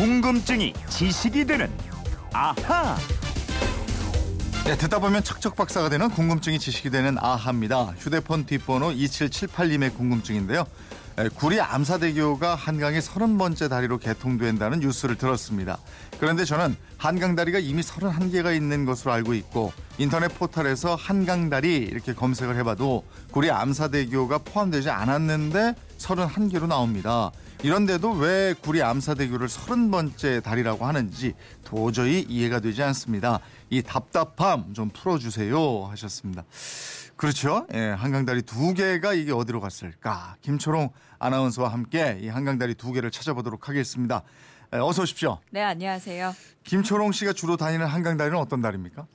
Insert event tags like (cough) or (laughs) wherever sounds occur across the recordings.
궁금증이 지식이 되는 아하. 네, 듣다 보면 척척 박사가 되는 궁금증이 지식이 되는 아하입니다. 휴대폰 뒷번호 2778님의 궁금증인데요. 에, 구리 암사대교가 한강의 30번째 다리로 개통된다는 뉴스를 들었습니다. 그런데 저는 한강다리가 이미 31개가 있는 것으로 알고 있고 인터넷 포털에서 한강다리 이렇게 검색을 해봐도 구리 암사대교가 포함되지 않았는데 31개로 나옵니다. 이런데도 왜 구리 암사대교를 30번째 다리라고 하는지 도저히 이해가 되지 않습니다. 이 답답함 좀 풀어주세요 하셨습니다. 그렇죠. 예, 한강다리 두 개가 이게 어디로 갔을까? 김초롱 아나운서와 함께 이 한강다리 두 개를 찾아보도록 하겠습니다. 에, 어서 오십시오. 네, 안녕하세요. 김초롱 씨가 주로 다니는 한강다리는 어떤 다리입니까?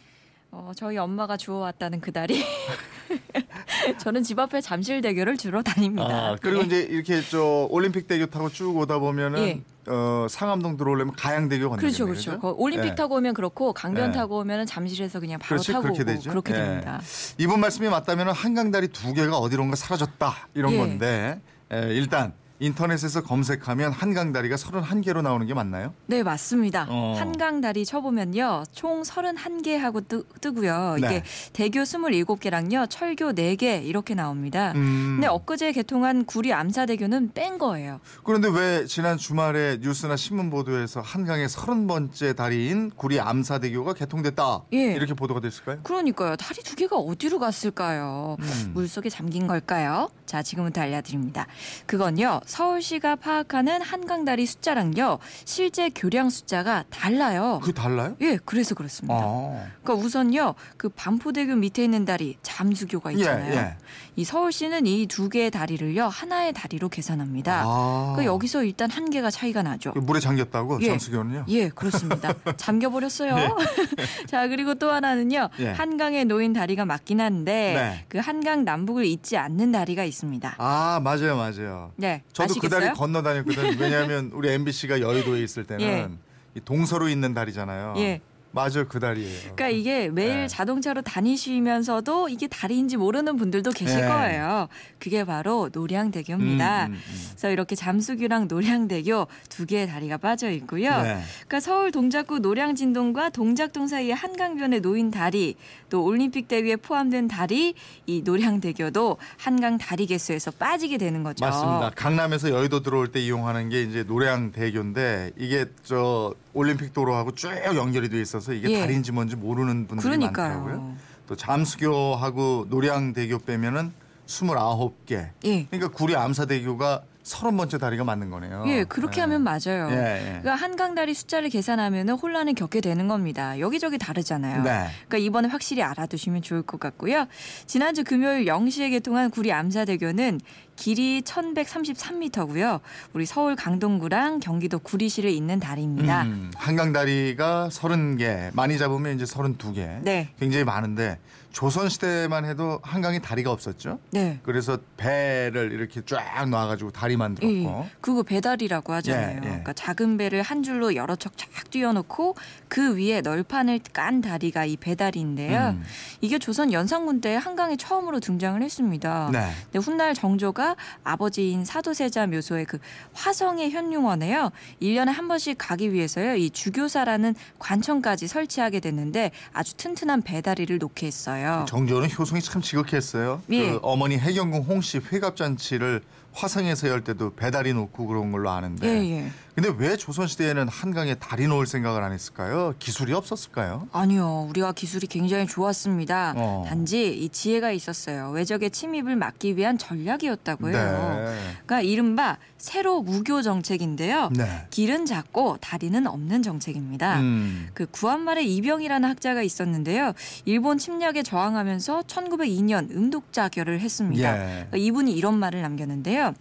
어, 저희 엄마가 주워왔다는 그 다리. (laughs) 저는 집 앞에 잠실 대교를 주로 다닙니다. 아, 그리고 네. 이제 이렇게 저 올림픽 대교 타고 쭉 오다 보면은 예. 어, 상암동 들어오려면 가양대교 건너야 그렇죠, 그렇죠. 거- 올림픽 예. 타고 오면 그렇고 강변 네. 타고 오면 잠실에서 그냥 바로 그렇지, 타고 그렇게 오고 되죠. 그렇게 예. 됩니다. 이분 말씀이 맞다면 한강 다리 두 개가 어디론가 사라졌다 이런 예. 건데 에, 일단 인터넷에서 검색하면 한강다리가 31개로 나오는 게 맞나요? 네, 맞습니다. 어. 한강 다리 쳐보면요. 총 31개 하고 뜨, 뜨고요. 네. 이게 대교 27개랑요. 철교 4개 이렇게 나옵니다. 음, 근데 엊그제 개통한 구리 암사대교는 뺀 거예요. 그런데 왜 지난 주말에 뉴스나 신문 보도에서 한강의 30번째 다리인 구리 암사대교가 개통됐다 예. 이렇게 보도가 됐을까요? 그러니까요. 다리 두 개가 어디로 갔을까요? 음. 물속에 잠긴 걸까요? 자, 지금부터 알려드립니다. 그건요, 서울시가 파악하는 한강다리 숫자랑요, 실제 교량 숫자가 달라요. 그게 달라요? 예, 그래서 그렇습니다. 아. 그러니까 우선요, 그 반포대교 밑에 있는 다리, 잠수교가 있잖아요. 예, 예. 이 서울시는 이 두 개의 다리를요, 하나의 다리로 계산합니다. 아. 그 여기서 일단 한 개가 차이가 나죠. 그 물에 잠겼다고 예. 잠수교는요? 예, 그렇습니다. (laughs) 잠겨 버렸어요. (laughs) 자, 그리고 또 하나는요. 예. 한강에 놓인 다리가 맞긴 한데 네. 그 한강 남북을 잇지 않는 다리가 있습니다. 아 맞아요 맞아요. 네, 저도 아시겠어요? 그 다리 건너 다녔거든. 왜냐하면 우리 MBC가 여의도에 있을 (laughs) 때는 예. 이 동서로 있는 다리잖아요. 예. 맞아요 그 다리예요. 그러니까 이게 매일 네. 자동차로 다니시면서도 이게 다리인지 모르는 분들도 계실 네. 거예요. 그게 바로 노량대교입니다. 음, 음, 음. 그래서 이렇게 잠수교랑 노량대교 두 개의 다리가 빠져 있고요. 네. 그러니까 서울 동작구 노량진동과 동작동 사이의 한강변에 놓인 다리, 또 올림픽 대회에 포함된 다리, 이 노량대교도 한강 다리 개수에서 빠지게 되는 거죠. 맞습니다. 강남에서 여의도 들어올 때 이용하는 게 이제 노량대교인데 이게 저 올림픽 도로하고 쭉 연결이 돼 있어서 이게 예. 다리인지 뭔지 모르는 분들이 많더라고요. 그러니까요. 또 잠수교하고 노량대교 빼면은 29개. 예. 그러니까 구리 암사대교가 30번째 다리가 맞는 거네요. 예, 그렇게 예. 하면 맞아요. 예, 예. 그러니까 한강 다리 숫자를 계산하면 혼란을 겪게 되는 겁니다. 여기저기 다르잖아요. 네. 그러니까 이번에 확실히 알아두시면 좋을 것 같고요. 지난주 금요일 0시에 개통한 구리 암사대교는 길이 1133m고요. 우리 서울 강동구랑 경기도 구리시를 잇는 다리입니다. 음, 한강 다리가 30개, 많이 잡으면 이제 32개. 네. 굉장히 많은데 조선 시대만 해도 한강에 다리가 없었죠. 네. 그래서 배를 이렇게 쫙 놔 가지고 다리 만들었고. 예, 그거 배다리라고 하잖아요. 예, 예. 그러니까 작은 배를 한 줄로 여러 척 쫙 띄워놓고 그 위에 널판을 깐 다리가 이 배다리인데요. 음. 이게 조선 연산군 때 한강에 처음으로 등장을 했습니다. 네. 근데 훗날 정조가 아버지인 사도세자 묘소의 그 화성의 현룡원에요. 1년에 한 번씩 가기 위해서요. 이 주교사라는 관청까지 설치하게 됐는데 아주 튼튼한 배다리를 놓게 했어요. 정조는 효성이 참 지극했어요. 예. 그 어머니 해경궁 홍씨 회갑잔치를 화성에서 열 때도 배다리 놓고 그런 걸로 아는데. 예, 예. 근데 왜 조선 시대에는 한강에 다리 놓을 생각을 안 했을까요? 기술이 없었을까요? 아니요, 우리가 기술이 굉장히 좋았습니다. 어. 단지 이 지혜가 있었어요. 외적의 침입을 막기 위한 전략이었다고 해요. 네. 그러니까 이른바 세로 무교 정책인데요. 네. 길은 작고 다리는 없는 정책입니다. 음. 그 구한말에 이병이라는 학자가 있었는데요. 일본 침략에 저항하면서 1902년 음독자결을 했습니다. 예. 그러니까 이분이 이런 말을 남겼는데요.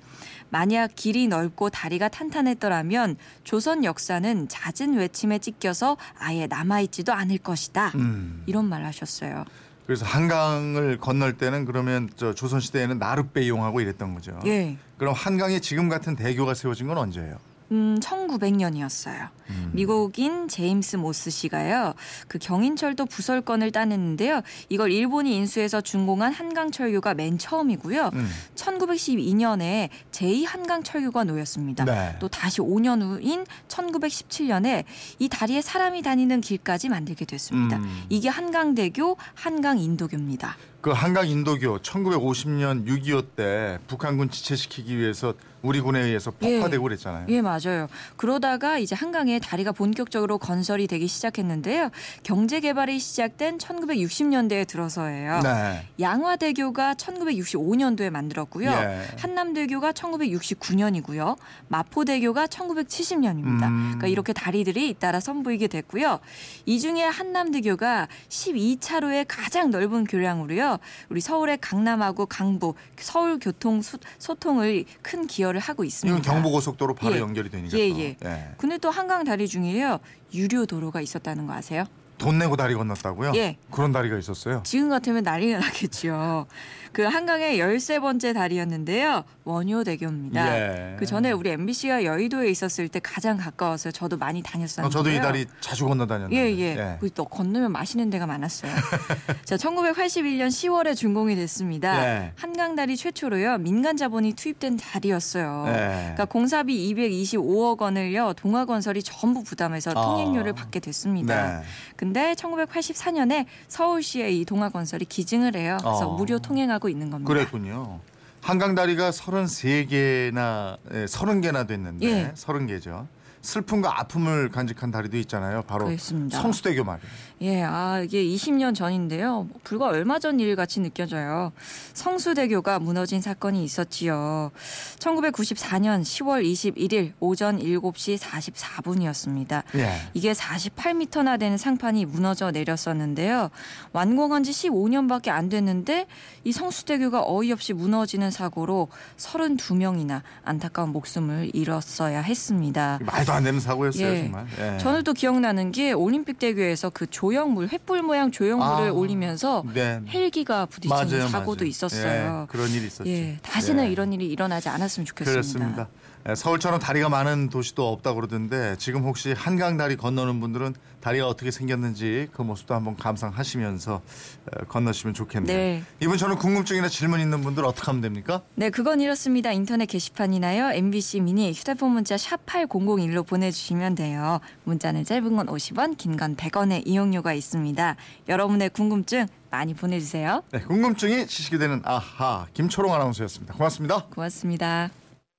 만약 길이 넓고 다리가 탄탄했더라면 조선 역사는 잦은 외침에 찢겨서 아예 남아있지도 않을 것이다. 음. 이런 말을 하셨어요. 그래서 한강을 건널 때는 그러면 저 조선 시대에는 나룻배 이용하고 이랬던 거죠. 예. 그럼 한강에 지금 같은 대교가 세워진 건 언제예요? 음, 1900년이었어요. 음. 미국인 제임스 모스 씨가요. 그 경인철도 부설권을 따냈는데요. 이걸 일본이 인수해서 준공한 한강철교가 맨 처음이고요. 음. 1912년에 제2 한강철교가 놓였습니다. 네. 또 다시 5년 후인 1917년에 이 다리에 사람이 다니는 길까지 만들게 됐습니다. 음. 이게 한강대교, 한강인도교입니다. 그 한강 인도교 1950년 6.25 때 북한군 지체시키기 위해서 우리 군에 의해서 예. 폭파되고 그랬잖아요. 예, 맞아요. 그러다가 이제 한강에 다리가 본격적으로 건설이 되기 시작했는데요. 경제 개발이 시작된 1960년대에 들어서예요. 네. 양화대교가 1965년도에 만들었고요. 예. 한남대교가 1969년이고요. 마포대교가 1970년입니다. 음. 그러니까 이렇게 다리들이 잇따라 선보이게 됐고요. 이 중에 한남대교가 12차로의 가장 넓은 교량으로요. 우리 서울의 강남하고 강북 서울 교통 소, 소통을 큰 기여를 하고 있습니다. 이건 경부고속도로 바로 예. 연결이 되니까. 예, 또. 예. 예. 근데 또 한강 다리 중에요. 유료 도로가 있었다는 거 아세요? 돈 내고 다리 건넜다고요? 예. 그런 다리가 있었어요. 지금 같으면 난리가 나겠죠. 그 한강의 13번째 다리였는데요. 원효대교입니다. 예. 그 전에 우리 MBC가 여의도에 있었을 때 가장 가까워서 저도 많이 다녔었는데요. 어, 저도 이 다리 자주 건너 다녔는데. 예, 예. 거기 또 건너면 맛있는 데가 많았어요. (laughs) 자, 1981년 10월에 준공이 됐습니다. 예. 한강 다리 최초로요. 민간 자본이 투입된 다리였어요. 예. 그러니까 공사비 225억 원을요. 동아건설이 전부 부담해서 아. 통행료를 받게 됐습니다. 네. 근데 1984년에 서울시에 이 동아건설이 기증을 해요. 그래서 어. 무료 통행하고 있는 겁니다. 그랬군요. 한강 다리가 33개나 예, 30개나 됐는데 예. 30개죠. 슬픔과 아픔을 간직한 다리도 있잖아요. 바로 그렇습니다. 성수대교 말이에요. 예, 아 이게 20년 전인데요. 불과 얼마 전 일 같이 느껴져요. 성수대교가 무너진 사건이 있었지요. 1994년 10월 21일 오전 7시 44분이었습니다. 예. 이게 48m나 되는 상판이 무너져 내렸었는데요. 완공한 지 15년밖에 안 됐는데 이 성수대교가 어이없이 무너지는 사고로 32명이나 안타까운 목숨을 잃었어야 했습니다. 말도 안 되는 사고였어요, 예. 정말. 예. 저는 또 기억나는 게 올림픽 대교에서 그 조형물 횃불 모양 조형물을 아, 올리면서 네. 헬기가 부딪히는 맞아요, 사고도 맞아요. 있었어요. 예, 그런 일이 있었죠. 예, 다시는 예. 이런 일이 일어나지 않았으면 좋겠습니다. 그렇습니다. 예, 서울처럼 다리가 많은 도시도 없다 그러던데 지금 혹시 한강 다리 건너는 분들은 다리가 어떻게 생겼는지 그 모습도 한번 감상하시면서 어, 건너시면 좋겠네요. 네. 이번 저는 궁금증이나 질문 있는 분들 어떻게 하면 됩니까? 네, 그건 이렇습니다. 인터넷 게시판이나요. MBC 미니 휴대폰 문자 샵 8001로 보내주시면 돼요. 문자는 짧은 건 50원, 긴 건 100원의 이용료가 있습니다. 여러분의 궁금증 많이 보내주세요. 네, 궁금증이 지식이 되는 아하 김초롱 아나운서였습니다. 고맙습니다. 고맙습니다.